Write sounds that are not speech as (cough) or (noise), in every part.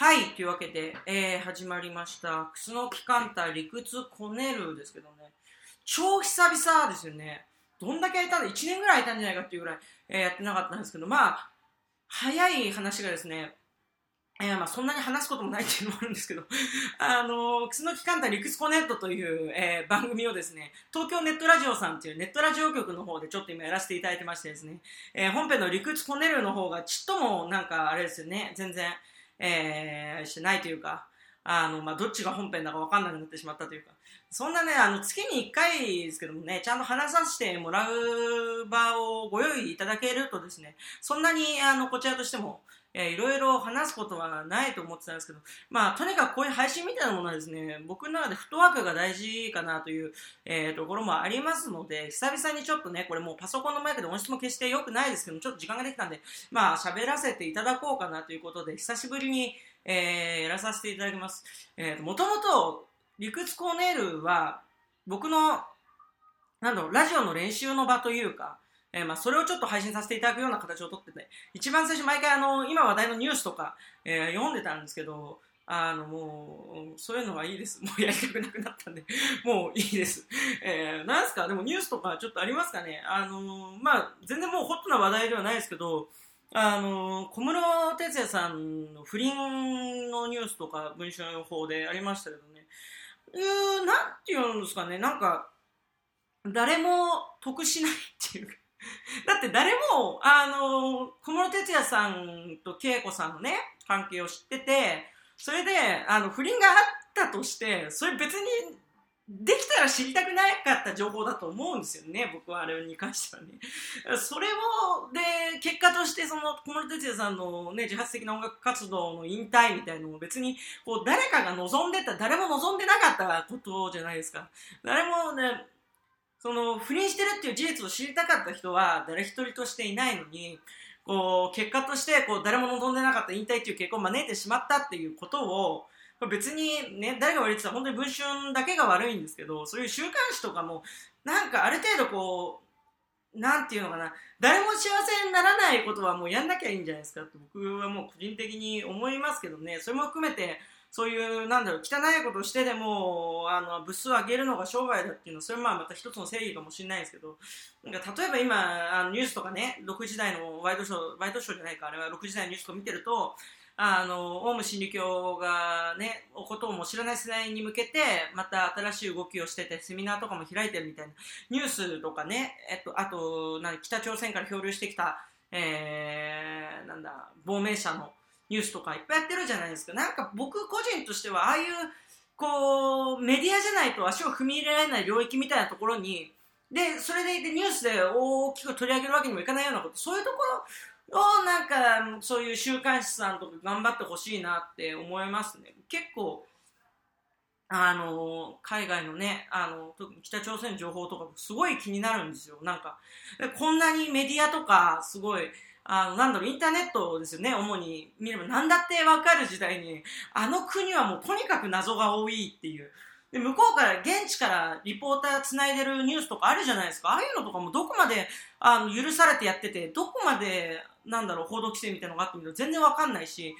はい、というわけで、えー、始まりました。クスノキカンタ理屈こねるですけどね、超久々ですよね。どんだけ空いたんだ ?1 年ぐらい空いたんじゃないかっていうぐらい、えーやってなかったんですけど、まあ、早い話がですね、えーまあ、そんなに話すこともないっていうのもあるんですけど、(laughs) あのー、クスノキカンタ理屈コネットという、えー番組をですね、東京ネットラジオさんっていうネットラジオ局の方でちょっと今やらせていただいてましてですね、えー本編の理屈コネるの方がちっともなんかあれですよね、全然、えーしてないというか、あの、まあ、どっちが本編だか分かんなくなってしまったというか、そんなね、あの、月に1回ですけどもね、ちゃんと話させてもらう場をご用意いただけるとですね、そんなに、あの、こちらとしても、えーいろいろ話すことはないと思ってたんですけど、まあ、とにかくこういう配信みたいなものはですね、僕の中でフットワークが大事かなという、えーところもありますので、久々にちょっとね、これもうパソコンのマイクで音質も決して良くないですけど、ちょっと時間ができたんで、まあ、喋らせていただこうかなということで、久しぶりに、えーやらさせていただきます。えー、もともと、理屈コーネールは、僕の、なんだろう、ラジオの練習の場というか、えーまあ、それをちょっと配信させていただくような形をとってて、一番最初毎回あの、今話題のニュースとか、えー読んでたんですけど、あの、もう、そういうのがいいです。(laughs) もうやりたくなくなったんで、(laughs) もういいです。えー、なんすか？でもニュースとかちょっとありますかね？あのまあ、全然もうホットな話題ではないですけど、あの小室哲哉さんの不倫のニュースとか文春の方でありましたけどね、うーなんていうんですかね、なんか、誰も得しないっていうか、(laughs) だって誰も、あの小室哲哉さんと恵子さんのね、関係を知ってて、それで、あの、不倫があったとして、それ別に、できたら知りたくなかった情報だと思うんですよね、僕はあれに関してはね。(laughs) それを、で、結果として、その、小室哲哉さんのね、自発的な音楽活動の引退みたいなのも別に、こう、誰かが望んでた、誰も望んでなかったことじゃないですか。誰もね、その、不倫してるっていう事実を知りたかった人は、誰一人としていないのに、こう、結果として、こう、誰も望んでなかった引退っていう結果を招いてしまったっていうことを、別にね、誰が悪いって言ったら本当に文春だけが悪いんですけど、そういう週刊誌とかも、なんかある程度こう、なんていうのかな、誰も幸せにならないことはもうやんなきゃいいんじゃないですかって僕はもう個人的に思いますけどね、それも含めて、そういう、なんだろう、汚いことをしてでも、あの、部数を上げるのが商売だっていうのは、それはまあまた一つの正義かもしれないですけど、なんか例えば今、あのニュースとかね、6時台のワイドショー、ワイドショーじゃないか、あれは6時台のニュースとか見てると、あの、オウム真理教がね、おことをも知らない世代に向けて、また新しい動きをしてて、セミナーとかも開いてるみたいな、ニュースとかね、えっと、あと、何北朝鮮から漂流してきた、えー、なんだ、亡命者のニュースとかいっぱいやってるじゃないですか。なんか僕個人としては、ああいう、こう、メディアじゃないと足を踏み入れられない領域みたいなところに、で、それでいてニュースで大きく取り上げるわけにもいかないようなこと、そういうところをなんか、そういう週刊誌さんとか頑張ってほしいなって思いますね。結構、あの、海外のね、あの、特に北朝鮮の情報とかすごい気になるんですよ。なんか、こんなにメディアとかすごい、あの、なんだろう、インターネットですよね、主に見れば何だってわかる時代に、あの国はもうとにかく謎が多いっていう。で、向こうから、現地からリポーター繋いでるニュースとかあるじゃないですか。ああいうのとかもどこまで、あの、許されてやってて、どこまで、なんだろう、報道規制みたいなのがあってみると全然わかんないし、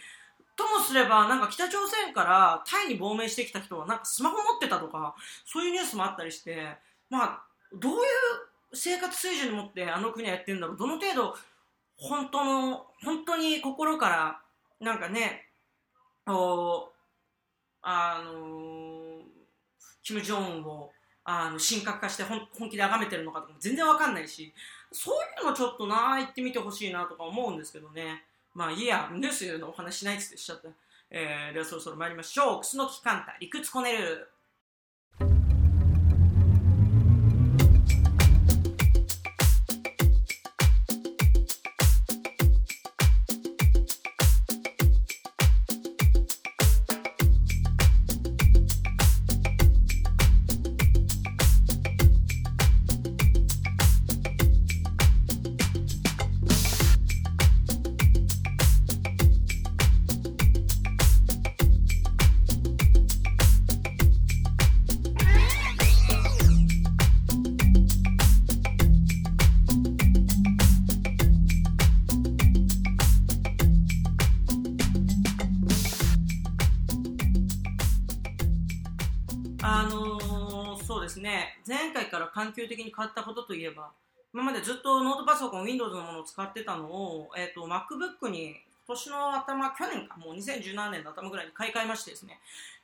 ともすれば、なんか北朝鮮からタイに亡命してきた人は、なんかスマホ持ってたとか、そういうニュースもあったりして、まあ、どういう生活水準に持ってあの国はやってるんだろう、どの程度、本当の、本当に心から、なんかね、おあのキム・ジョンウンをあの神格化して本本気で崇めてるのかとか全然わかんないし、そういうのちょっとな、言ってみてほしいなとか思うんですけどね。まあいや、ニュースのお話しないっつってしちゃった。えー、ではそろそろ参りましょう。クスノキカンタ、理屈こねる。回から環境的に変わったことといえば、今までずっとノートパソコン、Windows のものを使ってたのを、えっ、ー、と、MacBook に今年の頭、去年か、もう2017年の頭ぐらいに買い替えましてですね、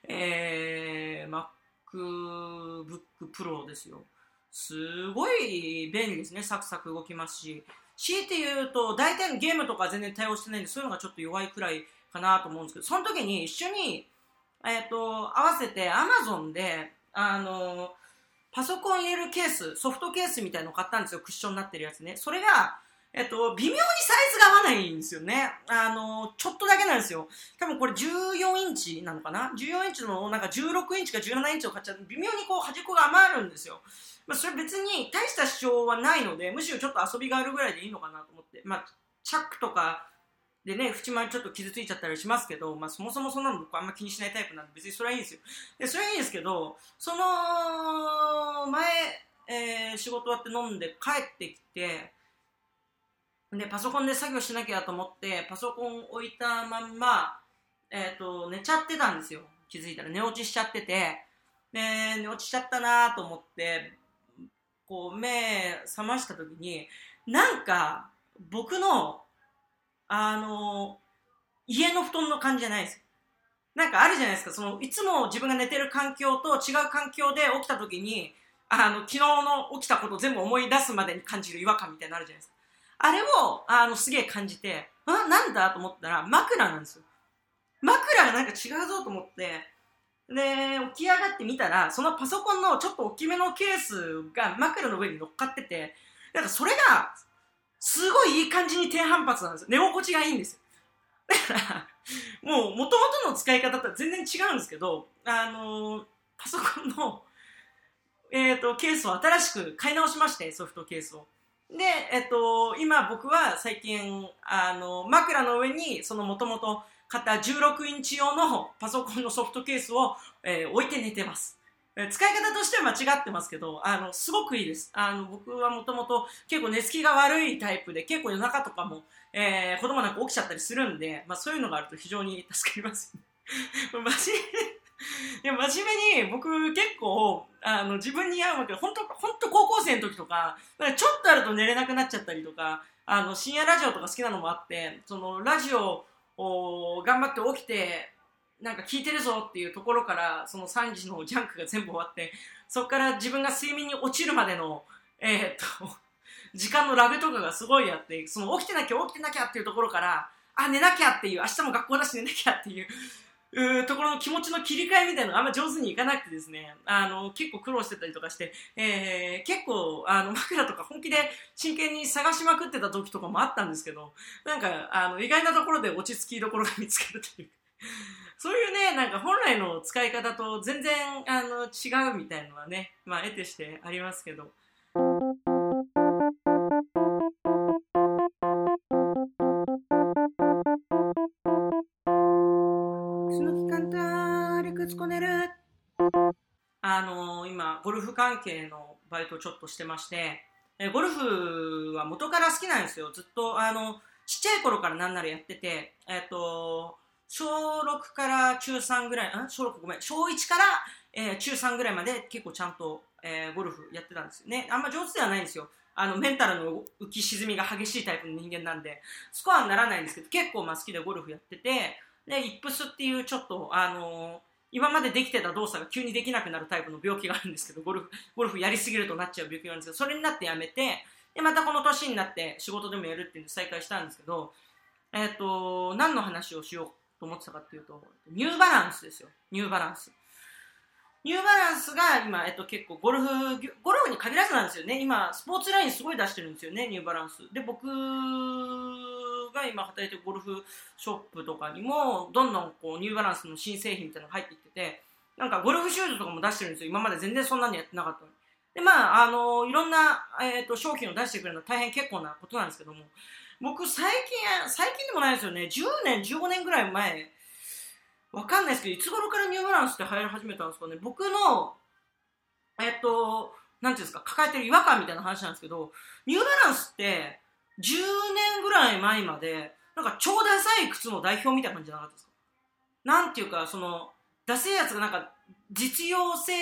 えー、MacBook Pro ですよ。すごい便利ですね。サクサク動きますし。強いて言うと、大体のゲームとか全然対応してないんで、そういうのがちょっと弱いくらいかなと思うんですけど、その時に一緒に、えっ、ー、と、合わせて Amazon で、あの、パソコン入れるケース、ソフトケースみたいのを買ったんですよ。クッションになってるやつね。それが、えっと、微妙にサイズが合わないんですよね。あの、ちょっとだけなんですよ。多分これ14インチなのかな ?14 インチのなんか16インチか17インチを買っちゃう微妙にこう端っこが余るんですよ。まあそれ別に大した主張はないので、むしろちょっと遊びがあるぐらいでいいのかなと思って。まあ、チャックとかでね、縁回りちょっと傷ついちゃったりしますけど、まあそもそもそんなの僕あんま気にしないタイプなんで別にそれはいいんですよ。で、それはいいんですけど、その前、えー、仕事終わって飲んで帰ってきて、で、パソコンで作業しなきゃと思って、パソコン置いたまんま、えっ、ー、と、寝ちゃってたんですよ。気づいたら寝落ちしちゃってて、で、寝落ちしちゃったなと思って、こう、目覚ました時に、なんか、僕の、あの、家の布団の感じじゃないです。なんかあるじゃないですか、その、いつも自分が寝てる環境と違う環境で起きた時に、あの、昨日の起きたこと全部思い出すまでに感じる違和感みたいになるじゃないですか。あれを、あの、すげえ感じて、あ、なんだと思ったら、枕なんですよ。枕がなんか違うぞと思って、で、起き上がってみたら、そのパソコンのちょっと大きめのケースが枕の上に乗っかってて、なんかそれが、すごいいい感じに低反発なんですよ。寝心地がいいんですよ。だから、もう、元々の使い方とは全然違うんですけど、あのー、パソコンの、えっ、ー、と、ケースを新しく買い直しまして、ソフトケースを。で、えっと、今僕は最近、あの、枕の上に、そのもともと買った16インチ用のパソコンのソフトケースを、えー、置いて寝てます。使い方としては間違ってますけど、あの、すごくいいです。あの、僕はもともと結構寝つきが悪いタイプで、結構夜中とかも、えー、子供なんか起きちゃったりするんで、まあそういうのがあると非常に助かります。真面目いや、真面目に僕結構、あの、自分に合うわけで、本当本当高校生の時とか、かちょっとあると寝れなくなっちゃったりとか、あの、深夜ラジオとか好きなのもあって、その、ラジオを頑張って起きて、なんか聞いてるぞっていうところから、その3時のジャンクが全部終わって、そこから自分が睡眠に落ちるまでの、えー、っと、(laughs) 時間のラグとかがすごいあって、その起きてなきゃ起きてなきゃっていうところから、あ、寝なきゃっていう、明日も学校だし寝なきゃっていう、うところの気持ちの切り替えみたいなのがあんま上手にいかなくてですね、あの、結構苦労してたりとかして、えー、結構、あの、枕とか本気で真剣に探しまくってた時とかもあったんですけど、なんか、あの、意外なところで落ち着きどころが見つけるという。(laughs) そういうね、なんか本来の使い方と全然、あの、違うみたいのはね、まあ、得てしてありますけど。あのー、今、ゴルフ関係のバイトちょっとしてまして、えゴルフは元から好きなんですよ。ずっと、あの、ちっちゃい頃からなんならやってて、えっ、ー、と、小6から中3ぐらい、あ小6ごめん、小1から、えー、中3ぐらいまで結構ちゃんと、えー、ゴルフやってたんですよね。あんま上手ではないんですよ。あの、メンタルの浮き沈みが激しいタイプの人間なんで、スコアにならないんですけど、結構まあ好きでゴルフやってて、で、イップスっていうちょっと、あのー今までできてた動作が急にできなくなるタイプの病気があるんですけど、ゴルフ、ゴルフやりすぎるとなっちゃう病気があるんですけど、それになってやめて、で、またこの年になって仕事でもやるっていうのを再開したんですけど、えっ、ー、と、何の話をしようと思ってたかっていうと、ニューバランスですよ。ニューバランス。ニューバランスが今、えっと、結構ゴルフ、ゴルフに限らずなんですよね。今、スポーツラインすごい出してるんですよね、ニューバランス。で、僕が今働いてるゴルフショップとかにも、どんどんこうニューバランスの新製品みたいなのが入ってきてて、なんかゴルフシューズとかも出してるんですよ。今まで全然そんなにやってなかったのに。で、まあ、あのいろんな、えっ、ー、と、商品を出してくれるのは大変結構なことなんですけども、僕最近、最近でもないですよね。10年、15年ぐらい前、わかんないですけど、いつ頃からニューバランスって流行り始めたんですかね。僕の、えっ、と、なんていうんですか、抱えてる違和感みたいな話なんですけど、ニューバランスって、10年ぐらい前まで、なんか超ダサい靴の代表みたいな感じじゃなかったですか？なんていうか、その、ダセえやつがなんか実用性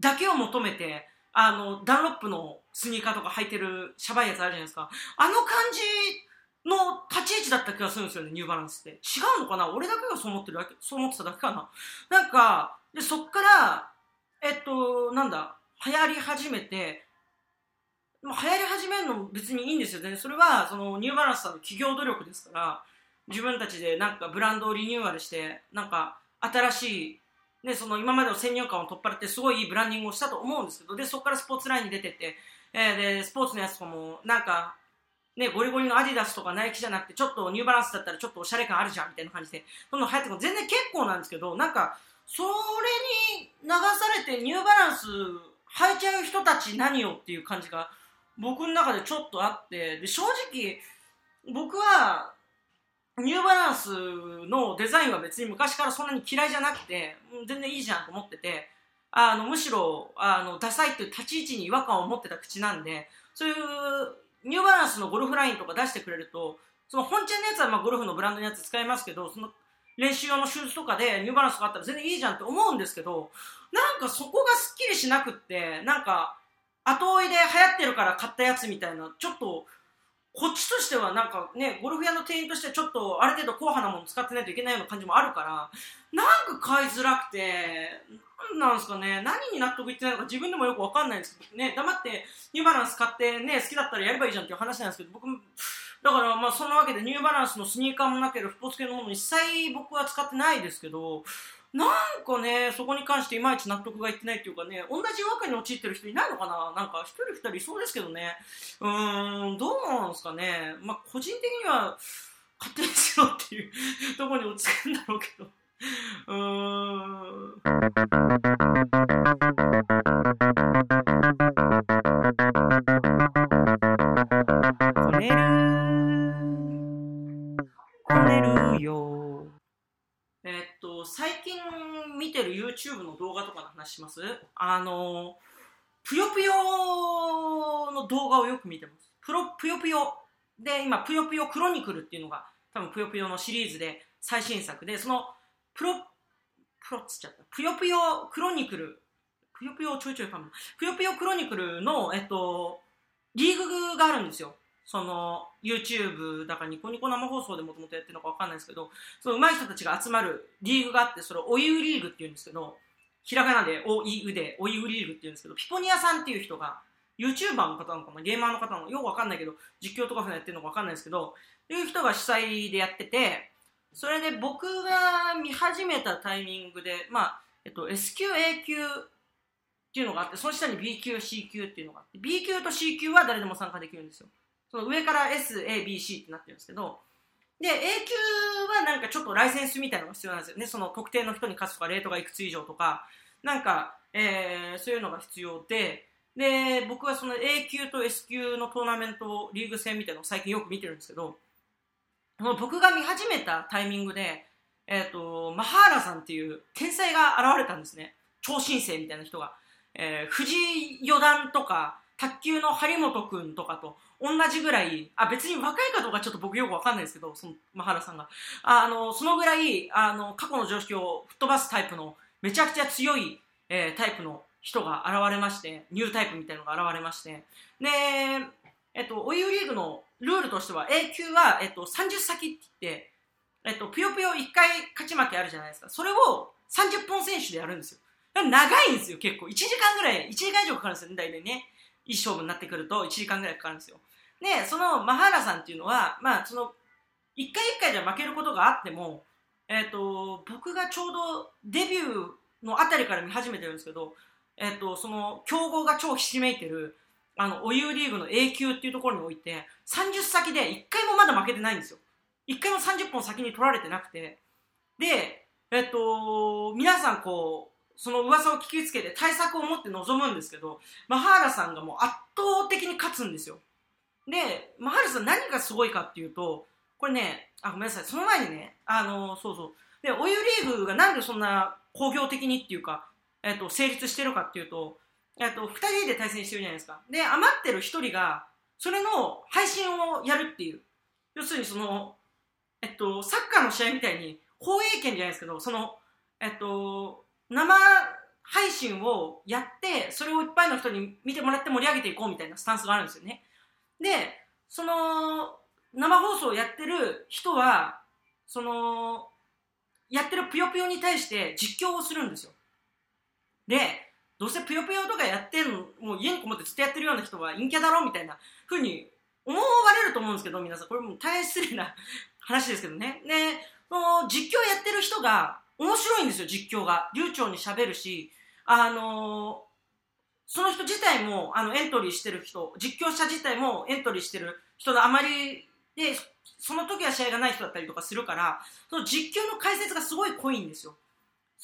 だけを求めてあのダンロップのスニーカーとか履いてるシャバいやつあるじゃないですか。あの感じの立ち位置だった気がするんですよねニューバランスって。違うのかな？俺だけがそう思ってるだけそう思ってただけかな？なんかでそっからえっとなんだ流行り始めてまあ流行り始めるのも別にいいんですよ。ねそれはそのニューバランスさんの企業努力ですから自分たちでなんかブランドをリニューアルしてなんか新しいね、その今までの先入観を取っ払ってすごいいいブランディングをしたと思うんですけどでそこからスポーツラインに出てって、えー、でスポーツのやつとかもなんか、ね、ゴリゴリのアディダスとかナイキじゃなくてちょっとニューバランスだったらちょっとおしゃれ感あるじゃんみたいな感じで。どんどん流行ってくる。全然結構なんですけどなんかそれに流されてニューバランス履いちゃう人たち何よっていう感じが僕の中でちょっとあって。で正直僕はニューバランスのデザインは別に昔からそんなに嫌いじゃなくて全然いいじゃんと思ってて。あのむしろあのダサいっていう立ち位置に違和感を持ってた口なんでそういうニューバランスのゴルフラインとか出してくれるとその本ちゃんのやつはまあゴルフのブランドのやつ使いますけどその練習用のシューズとかでニューバランスがあったら全然いいじゃんって思うんですけどなんかそこがすっきりしなくってなんか後追いで流行ってるから買ったやつみたいなちょっとこっちとしてはなんかね、ゴルフ屋の店員としてちょっとある程度硬派なもの使ってないといけないような感じもあるから、なんか買いづらくて、なんなんすかね、何に納得いってないのか自分でもよくわかんないんですけどね、黙ってニューバランス買ってね、好きだったらやればいいじゃんっていう話なんですけど、僕だからまあそんなわけでニューバランスのスニーカーもなければスポーツ系のもの一切僕は使ってないですけど、なんかね、そこに関していまいち納得がいってないっていうかね、同じ違和感に陥ってる人いないのかな？なんか一人二人いそうですけどね。うーん、どうなんですかね？まあ個人的には勝手にしろっていうところに落ち着くんだろうけど。(laughs) うん。こねるこねるよえーっと、最近見てる YouTube の動画とかの話します？あの、ぷよぷよの動画をよく見てます。プロぷよぷよ。で、今、ぷよぷよクロニクルっていうのが、多分ぷよぷよのシリーズで最新作で、その、プロ、プロっつっちゃった。ぷよぷよクロニクル。ぷよぷよちょいちょいかも。ぷよぷよクロニクルの、えっと、リーグがあるんですよ。その YouTube だからニコニコ生放送でもともとやってるのかわかんないですけどその上手い人たちが集まるリーグがあってそれをお湯リーグっていうんですけどひらがなでおいうでお湯リーグっていうんですけどピポニアさんっていう人が YouTuber の方なのかなゲーマーの方なのよくわかんないけど実況とかやってるのかわかんないですけどいう人が主催でやっててそれで僕が見始めたタイミングでまあえっと S 級 A 級っていうのがあってその下に B 級 C 級っていうのがあって B 級と C 級は誰でも参加できるんですよ。その上から SABC ってなってるんですけどで A 級はなんかちょっとライセンスみたいなのが必要なんですよね。その特定の人に勝つとかレートがいくつ以上とかなんか、えー、そういうのが必要でで僕はその A 級と S 級のトーナメントリーグ戦みたいなのを最近よく見てるんですけど僕が見始めたタイミングで、えーと、マハーラさんっていう天才が現れたんですね。超新星みたいな人が、えー、藤井四段とか卓球の張本君とかと同じぐらい、あ、別に若いかどうかちょっと僕よくわかんないですけど、その、マハラさんが。あの、そのぐらい、あの、過去の常識を吹っ飛ばすタイプの、めちゃくちゃ強い、えー、タイプの人が現れまして、ニュータイプみたいなのが現れまして、で、えっと、お湯リーグのルールとしては、A 級は、えっと、30先って言って、えっと、ぷよぷよ1回勝ち負けあるじゃないですか。それを30本選手でやるんですよ。長いんですよ、結構。1時間ぐらい、1時間以上かかるんですよね、大体ね。いい勝負になってくると1時間ぐらいかかるんですよ。で、そのマハーラさんっていうのは、まあ、その、一回一回で負けることがあっても、えっ、と、僕がちょうどデビューのあたりから見始めてるんですけど、えっ、と、その、競合が超ひしめいてる、あの、お湯リーグの A 級っていうところにおいて、30先で1回もまだ負けてないんですよ。1回も30本先に取られてなくて、で、えっ、と、皆さんこう、その噂を聞きつけて対策を持って臨むんですけど、マハーラさんがもう圧倒的に勝つんですよ。で、マハーラさん何がすごいかっていうと、これね、あ、ごめんなさい、その前にね、あの、そうそう。で、お湯リーグがなんでそんな工業的にっていうか、えっと、成立してるかっていうと、えっと、二人で対戦してるじゃないですか。で、余ってる一人が、それの配信をやるっていう。要するにその、えっと、サッカーの試合みたいに、放映権じゃないですけど、その、えっと、生配信をやって、それをいっぱいの人に見てもらって盛り上げていこうみたいなスタンスがあるんですよね。で、その、生放送をやってる人は、その、やってるぷよぷよに対して実況をするんですよ。で、どうせぷよぷよとかやってんの、もう家にこもってずっとやってるような人は陰キャだろみたいな風に思われると思うんですけど、皆さん、これもう大変失礼な話ですけどね。(laughs) で、その実況やってる人が面白いんですよ、実況が。流暢に喋るし、あのその人自体もあのエントリーしてる人、実況者自体もエントリーしてる人があまりで、その時は試合がない人だったりとかするから、その実況の解説がすごい濃いんですよ。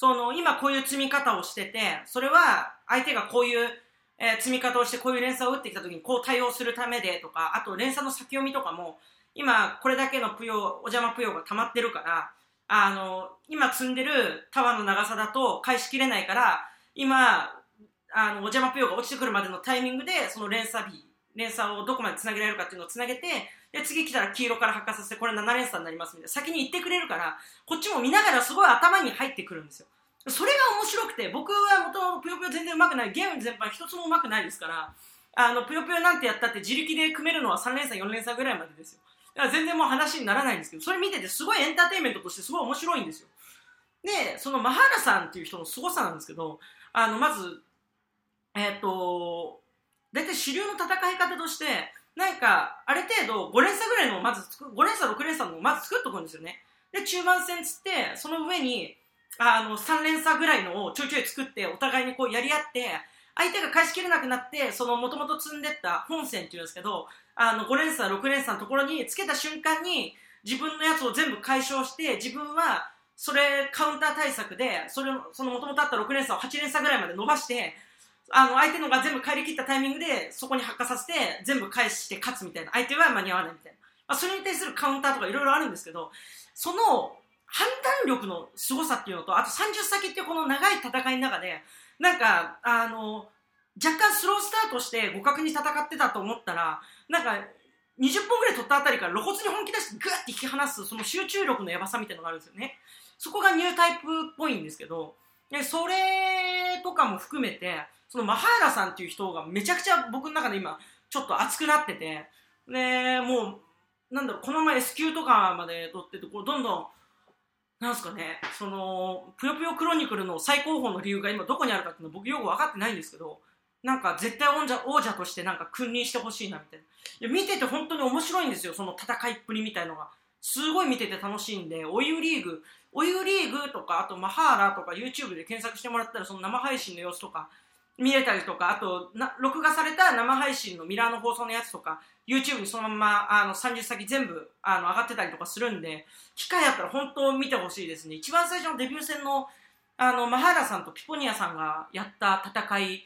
その、今こういう積み方をしてて、それは相手がこういう、えー積み方をしてこういう連鎖を打ってきた時にこう対応するためでとか、あと連鎖の先読みとかも、今これだけのぷよ、お邪魔ぷよが溜まってるから、あの、今積んでるタワーの長さだと返しきれないから、今、あの、お邪魔ぷよが落ちてくるまでのタイミングで、その連鎖日、連鎖をどこまで繋げられるかっていうのを繋げて、で、次来たら黄色から発火させて、これ7連鎖になりますみたいな。先に言ってくれるから、こっちも見ながらすごい頭に入ってくるんですよ。それが面白くて、僕は元々ぷよぷよ全然上手くない、ゲーム全般一つも上手くないですから、あの、ぷよぷよなんてやったって自力で組めるのは3連鎖、4連鎖ぐらいまでですよ。だから全然もう話にならないんですけど、それ見ててすごいエンターテインメントとしてすごい面白いんですよ。で、そのマハラさんっていう人の凄さなんですけど、あの、まず、えっ、と、大体主流の戦い方として、なんか、ある程度5連鎖ぐらいのまず作、5連鎖、6連鎖のまず作っとくんですよね。で、中盤戦つって、その上に、あの、3連鎖ぐらいのをちょいちょい作って、お互いにこうやり合って、相手が返しきれなくなって、その元々積んでった本線っていうんですけど、あの、5連鎖、6連鎖のところにつけた瞬間に、自分のやつを全部解消して、自分は、それカウンター対策で、それ、その元々あった6連鎖を8連鎖ぐらいまで伸ばして、あの、相手のが全部帰り切ったタイミングで、そこに発火させて、全部返して勝つみたいな。相手は間に合わないみたいな。まあ、それに対するカウンターとかいろいろあるんですけど、その判断力の凄さっていうのと、あと30先っていうこの長い戦いの中で、なんか、あの、若干スロースタートして互角に戦ってたと思ったら、なんか、20本ぐらい取ったあたりから露骨に本気出してグーって引き離す、その集中力のやばさみたいなのがあるんですよね。そこがニュータイプっぽいんですけど、でそれとかも含めて、そのマハーラさんっていう人がめちゃくちゃ僕の中で今、ちょっと熱くなってて、で、もう、なんだろう、この前 S 級とかまで取ってて、こう、どんどん、なんすかね、その、ぷよぷよクロニクルの最高峰の理由が今どこにあるかっていうのは僕よく分かってないんですけど、なんか絶対王者王者としてなんか君臨してほしいなみたいな。いや、見てて本当に面白いんですよ、その戦いっぷりみたいのが。すごい見てて楽しいんで、お湯リーグ、お湯リーグとか、あとマハーラとか YouTube で検索してもらったらその生配信の様子とか見れたりとか、あとな、録画された生配信のミラーの放送のやつとか、YouTube にそのままあの30先全部あの上がってたりとかするんで、機会あったら本当見てほしいですね。一番最初のデビュー戦のあの、マハーラさんとピポニアさんがやった戦い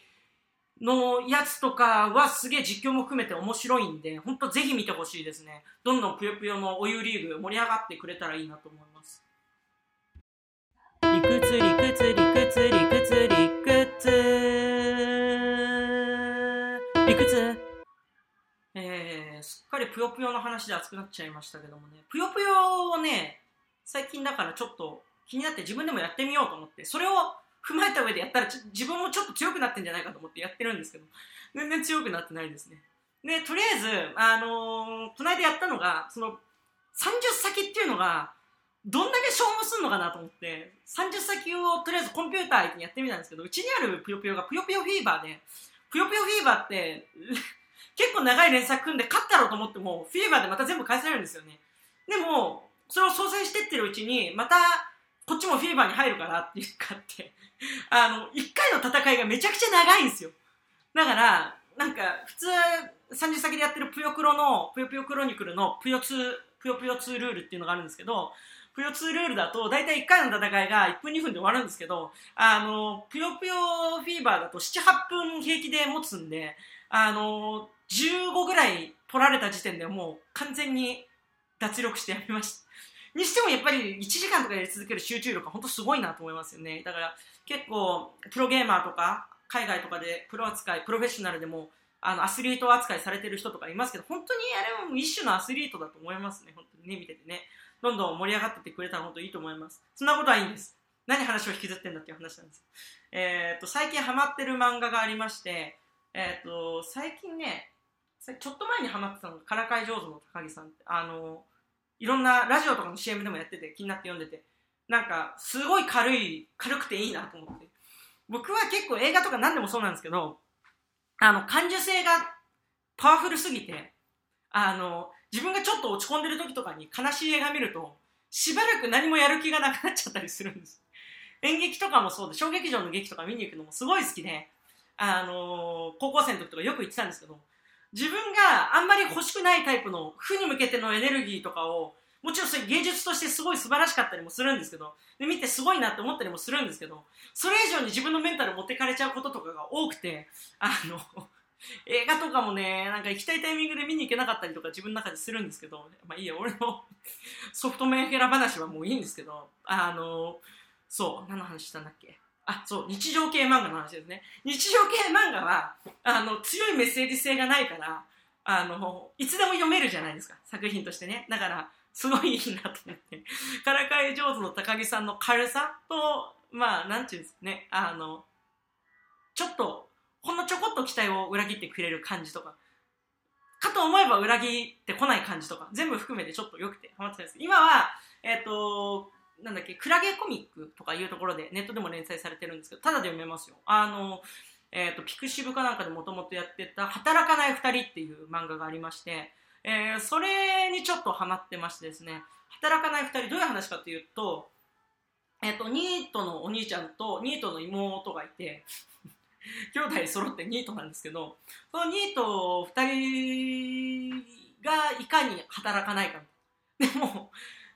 のやつとかはすげえ実況も含めて面白いんで、本当ぜひ見てほしいですね。どんどんぷよぷよのお湯リーグ盛り上がってくれたらいいなと思います。理屈理屈理屈理屈理屈理屈。えー、すっかりぷよぷよの話で熱くなっちゃいましたけどもね、ぷよぷよをね、最近だからちょっと気になって自分でもやってみようと思って、それを踏まえた上でやったら自分もちょっと強くなってんじゃないかと思ってやってるんですけど、全然強くなってないですね。で、とりあえず、あのー、この間やったのが、その、30先っていうのが、どんだけ消耗するのかなと思って、30先をとりあえずコンピューター相手にやってみたんですけど、うちにあるぷよぷよがぷよぷよフィーバーで、ぷよぷよフィーバーって、(laughs) 結構長い連作組んで勝ったろうと思っても、フィーバーでまた全部返されるんですよね。でも、それを総裁してってるうちに、また、こっちもフィーバーに入るからっていうかって、(laughs) あの、一回の戦いがめちゃくちゃ長いんですよ。だから、なんか、普通、30先でやってるぷよクロの、ぷよぷよクロニクルのぷよ2、ぷよぷよ2ルールっていうのがあるんですけど、ぷよ2ルールだと、だいたい1回の戦いが1分2分で終わるんですけど、あの、ぷよぷよフィーバーだと7、8分平気で持つんで、あの、15ぐらい取られた時点でもう完全に脱力してやめました。にしてもやっぱり1時間とかやり続ける集中力は本当すごいなと思いますよね。だから結構プロゲーマーとか海外とかでプロ扱い、プロフェッショナルでもあのアスリート扱いされてる人とかいますけど、本当にあれはもう一種のアスリートだと思いますね。本当にね、見ててね。どんどん盛り上がっててくれたら本当いいと思います。そんなことはいいんです。何話を引きずってんだっていう話なんです。えっ、と、最近ハマってる漫画がありまして、えっ、と、最近ね、ちょっと前にハマってたのが、からかい上手の高木さんって、あの、いろんなラジオとかの CM でもやってて気になって読んでて、なんか、すごい軽い、軽くていいなと思って。僕は結構映画とか何でもそうなんですけど、あの、感受性がパワフルすぎて、あの、自分がちょっと落ち込んでる時とかに悲しい映画見ると、しばらく何もやる気がなくなっちゃったりするんです。演劇とかもそうで、小劇場の劇とか見に行くのもすごい好きで、あの高校生の時とかよく行ってたんですけど、自分があんまり欲しくないタイプの負に向けてのエネルギーとかをもちろんそれ芸術としてすごい素晴らしかったりもするんですけど、で見てすごいなって思ったりもするんですけど、それ以上に自分のメンタル持ってかれちゃうこととかが多くて、あの、(laughs) 映画とかもね、なんか行きたいタイミングで見に行けなかったりとか自分の中でするんですけど、まあいいや、俺の (laughs) ソフトメンヘラ話はもういいんですけど、あの、そう、何の話したんだっけ？あ、そう、日常系漫画の話ですね。日常系漫画は、あの、強いメッセージ性がないから、あの、いつでも読めるじゃないですか、作品としてね。だから、すごいいいなと思って。(laughs) からかい上手の高木さんの軽さと、まあ、なんていうんですかね、あの、ちょっと、ほんのちょこっと期待を裏切ってくれる感じとか、かと思えば裏切ってこない感じとか、全部含めてちょっと良くてハマってたんです今は、えっ、ー、と、なんだっけ、クラゲコミックとかいうところでネットでも連載されてるんですけど、ただで読めますよ。あの、えっ、ー、と、ピクシブかなんかでもともとやってた、働かない二人っていう漫画がありまして、えー、それにちょっとハマってましてですね、働かない2人、どういう話かというと、えっ、ー、と、ニートのお兄ちゃんとニートの妹がいて、(laughs) 兄弟揃ってニートなんですけど、そのニート2人がいかに働かないか。でも、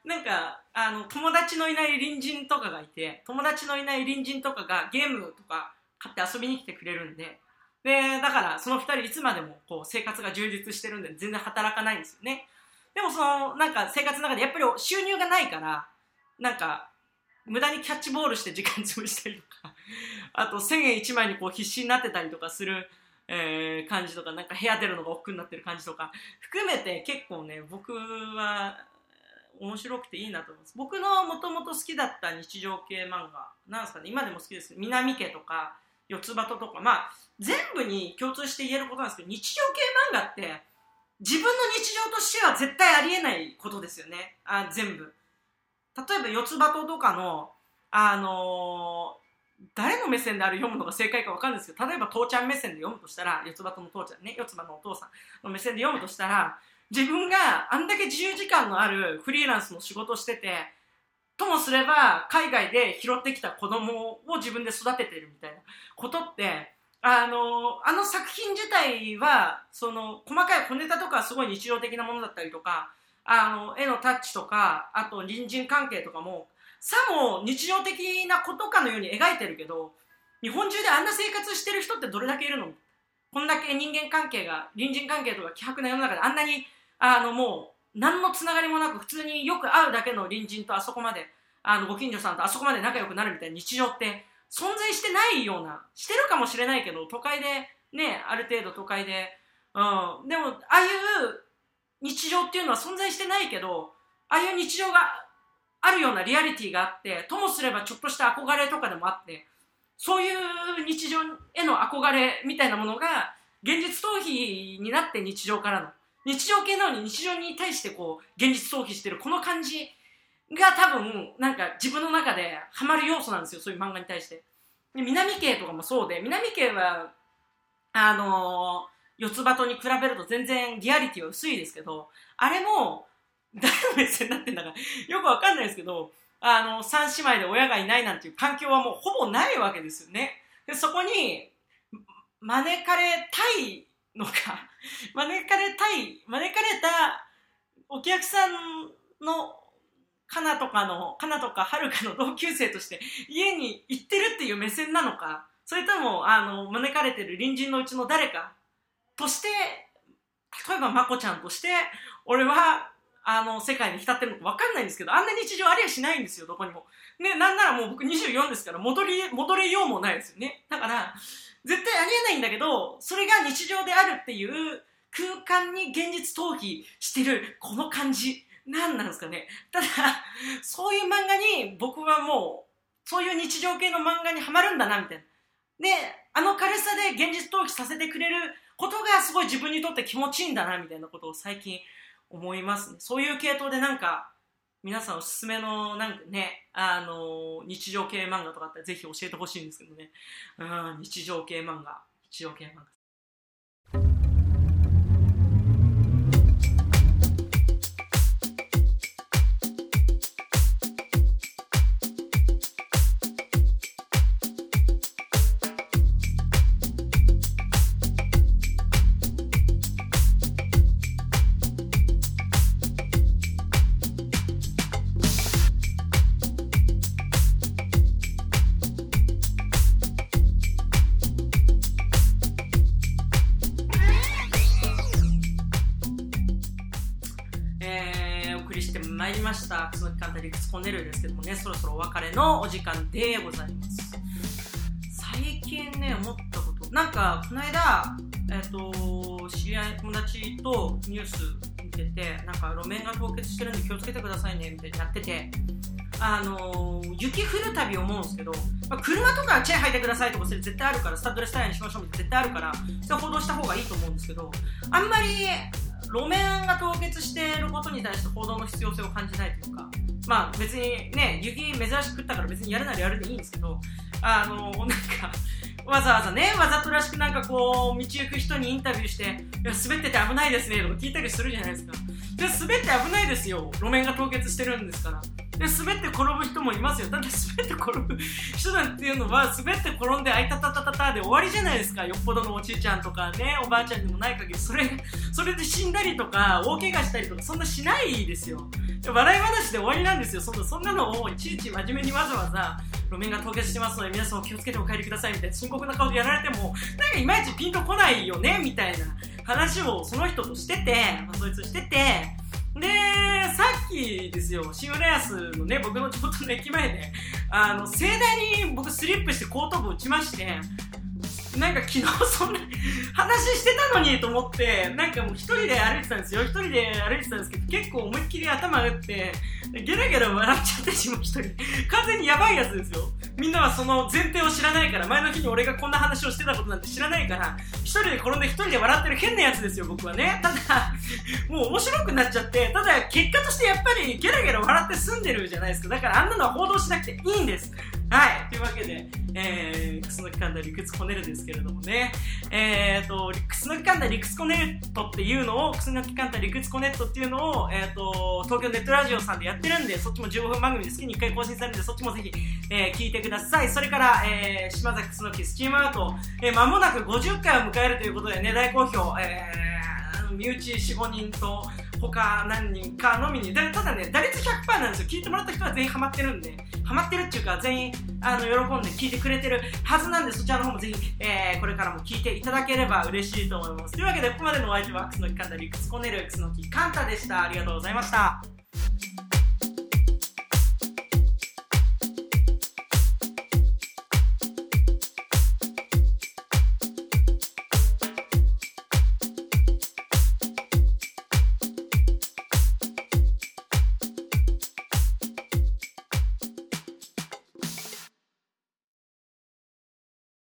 なんか、あの、友達のいない隣人とかがいて、友達のいない隣人とかがゲームとか買って遊びに来てくれるんで、で、だからその2人いつまでもこう生活が充実してるんで全然働かないんですよね。でもそのなんか生活の中でやっぱり収入がないから、なんか無駄にキャッチボールして時間潰したりとか、(laughs) あと1000円1枚にこう必死になってたりとかする、えー、感じとか、なんか部屋出るのが億劫になってる感じとか、含めて結構ね、僕は面白くていいなと思います。僕のもともと好きだった日常系漫画、なんですかね、今でも好きですけど、南家とか、四つ葉とか、まあ、全部に共通して言えることなんですけど、日常系漫画って、自分の日常としては絶対ありえないことですよね。あ全部。例えば、四つ葉とかの、あのー、誰の目線である読むのが正解か分かるんですけど、例えば、父ちゃん目線で読むとしたら、四つ葉との父ちゃんね、四つ葉のお父さんの目線で読むとしたら、自分があんだけ自由時間のあるフリーランスの仕事してて、ともすれば海外で拾ってきた子供を自分で育ててるみたいなことってあのあの作品自体はその細かい小ネタとかすごい日常的なものだったりとかあの絵のタッチとかあと隣人関係とかもさも日常的なことかのように描いてるけど日本中であんな生活してる人ってどれだけいるの？こんだけ人間関係が隣人関係とか希薄な世の中であんなにあのもう何のつながりもなく普通によく会うだけの隣人とあそこまであのご近所さんとあそこまで仲良くなるみたいな日常って存在してないようなしてるかもしれないけど都会でねある程度都会で、うん、でもああいう日常っていうのは存在してないけどああいう日常があるようなリアリティがあってともすればちょっとした憧れとかでもあってそういう日常への憧れみたいなものが現実逃避になって日常からの日常系なのに日常に対してこう現実逃避してるこの感じが多分なんか自分の中でハマる要素なんですよそういう漫画に対して。で南系とかもそうで南系はあのー、四つ葉とに比べると全然リアリティは薄いですけどあれも誰の目線になってんだかよくわかんないですけどあの三姉妹で親がいないなんていう環境はもうほぼないわけですよね。でそこに招かれたいのか招 (laughs) かれたい招かれたお客さんのかなとかの、かなとかはるかの同級生として家に行ってるっていう目線なのか、それとも、あの、招かれてる隣人のうちの誰かとして、例えばまこちゃんとして、俺は、あの、世界に浸ってるのか分かんないんですけど、あんな日常ありゃしないんですよ、どこにも。ね、なんならもう僕24ですから戻り、戻れようもないですよね。だから、絶対ありえないんだけど、それが日常であるっていう空間に現実逃避してるこの感じ。何なんですかね。ただ、そういう漫画に僕はもうそういう日常系の漫画にはまるんだな、みたいな。で、あの軽さで現実逃避させてくれることがすごい自分にとって気持ちいいんだな、みたいなことを最近思いますね。そういう系統でなんか、皆さんおすすめのなんかね、あのー、日常系漫画とかあったらぜひ教えてほしいんですけどね。うん、日常系漫画。日常系漫画。と知り合い友達とニュース見ててなんか路面が凍結してるんで気をつけてくださいねみたいにやっててあの、雪降るたび思うんですけど、まあ、車とかチェーン履いてくださいとかそれ絶対あるからスタッドレスタイヤにしましょうみたいな絶対あるからそれ報道した方がいいと思うんですけどあんまり路面が凍結していることに対して報道の必要性を感じないというか、まあ別にね、雪珍しく降ったから別にやるならやるでいいんですけど、あの、なんか、わざわざね、わざとらしくなんかこう、道行く人にインタビューして、いや、滑ってて危ないですね、とか聞いたりするじゃないですか。で、滑って危ないですよ。路面が凍結してるんですから。で、滑って転ぶ人もいますよ。だって滑って転ぶ人なんていうのは、滑って転んであいたたたたたで終わりじゃないですか。よっぽどのおじいちゃんとかね、おばあちゃんにもない限り、それ、それで死んだりとか、大怪我したりとか、そんなしないですよ。笑い話で終わりなんですよ。そんな、そんなのをいちいち真面目にわざわざ、路面が凍結してますので皆さんお気をつけてお帰りくださいみたいな深刻な顔でやられても、なんかいまいちピンとこないよねみたいな話をその人としてて、まあ、そいつしてて、で、さっきですよ、新浦安のね、僕の地元の駅前で、あの、盛大に僕スリップして後頭部打ちまして、なんか昨日そんな話してたのにと思って、なんかもう一人で歩いてたんですよ。一人で歩いてたんですけど、結構思いっきり頭打って、ゲラゲラ笑っちゃってしまう一人。完全にやばいやつですよ。みんなはその前提を知らないから、前の日に俺がこんな話をしてたことなんて知らないから、一人で転んで一人で笑ってる変なやつですよ、僕はね。ただ、もう面白くなっちゃって、ただ結果としてやっぱりゲラゲラ笑って済んでるじゃないですか。だからあんなのは報道しなくていいんです。はい。というわけで、えー、クスノキカンダ理屈コネルですけれどもね、えーと、クスノキカンダ理屈コネットっていうのを、クスノキカンダ理屈コネットっていうのを、えーと、東京ネットラジオさんでやっててるんで、そっちも15分番組で月に1回更新されるんで、そっちもぜひ、えー、聞いてください。それから、えー、島崎クスノキスチームアウト、えー、間もなく50回を迎えるということでね、大好評、えー、身内4、5人と、他何人かのみに、ただね、打率100%なんですよ。聞いてもらった人は全員ハマってるんで、ハマってるっていうか、全員、あの、喜んで聞いてくれてるはずなんで、そちらの方もぜひ、えー、これからも聞いていただければ嬉しいと思います。というわけで、ここまでのお相手は、クスノキカンタリクスコネル、クスノキカンタでした。ありがとうございました。